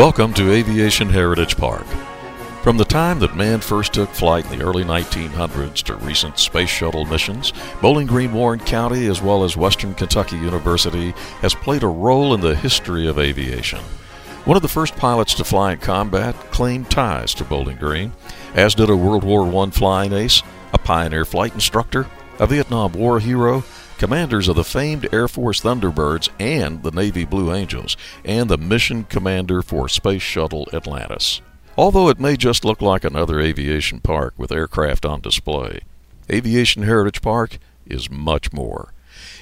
Welcome to Aviation Heritage Park. From the time that man first took flight in the early 1900s to recent space shuttle missions, Bowling Green Warren County, as well as Western Kentucky University, has played a role in the history of aviation. One of the first pilots to fly in combat claimed ties to Bowling Green, as did a World War I flying ace, a pioneer flight instructor, a Vietnam War hero, commanders of the famed Air Force Thunderbirds and the Navy Blue Angels, and the mission commander for Space Shuttle Atlantis. Although it may just look like another aviation park with aircraft on display, Aviation Heritage Park is much more.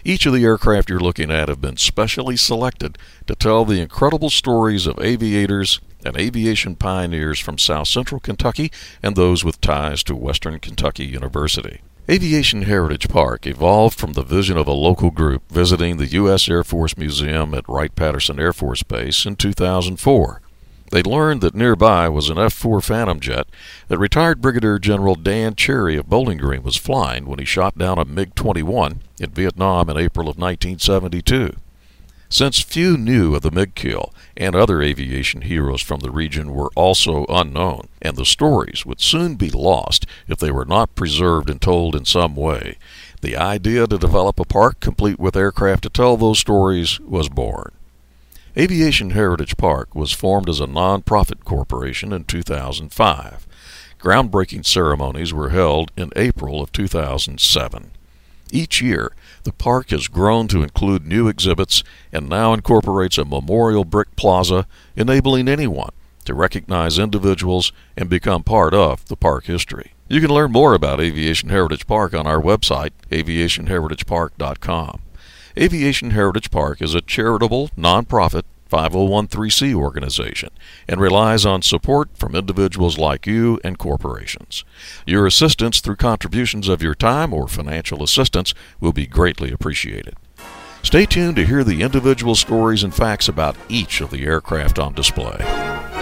Each of the aircraft you're looking at have been specially selected to tell the incredible stories of aviators and aviation pioneers from South Central Kentucky and those with ties to Western Kentucky University. Aviation Heritage Park evolved from the vision of a local group visiting the U.S. Air Force Museum at Wright Patterson Air Force Base in 2004. They learned that nearby was an F 4 Phantom jet that retired Brigadier General Dan Cherry of Bowling Green was flying when he shot down a MiG 21 in Vietnam in April of 1972. Since few knew of the MiG kill, and other aviation heroes from the region were also unknown, and the stories would soon be lost if they were not preserved and told in some way, the idea to develop a park complete with aircraft to tell those stories was born. Aviation Heritage Park was formed as a non-profit corporation in 2005. Groundbreaking ceremonies were held in April of 2007. Each year, the park has grown to include new exhibits and now incorporates a memorial brick plaza, enabling anyone to recognize individuals and become part of the park history. You can learn more about Aviation Heritage Park on our website, aviationheritagepark.com. Aviation Heritage Park is a charitable, nonprofit 501c organization and relies on support from individuals like you and corporations. Your assistance through contributions of your time or financial assistance will be greatly appreciated. Stay tuned to hear the individual stories and facts about each of the aircraft on display.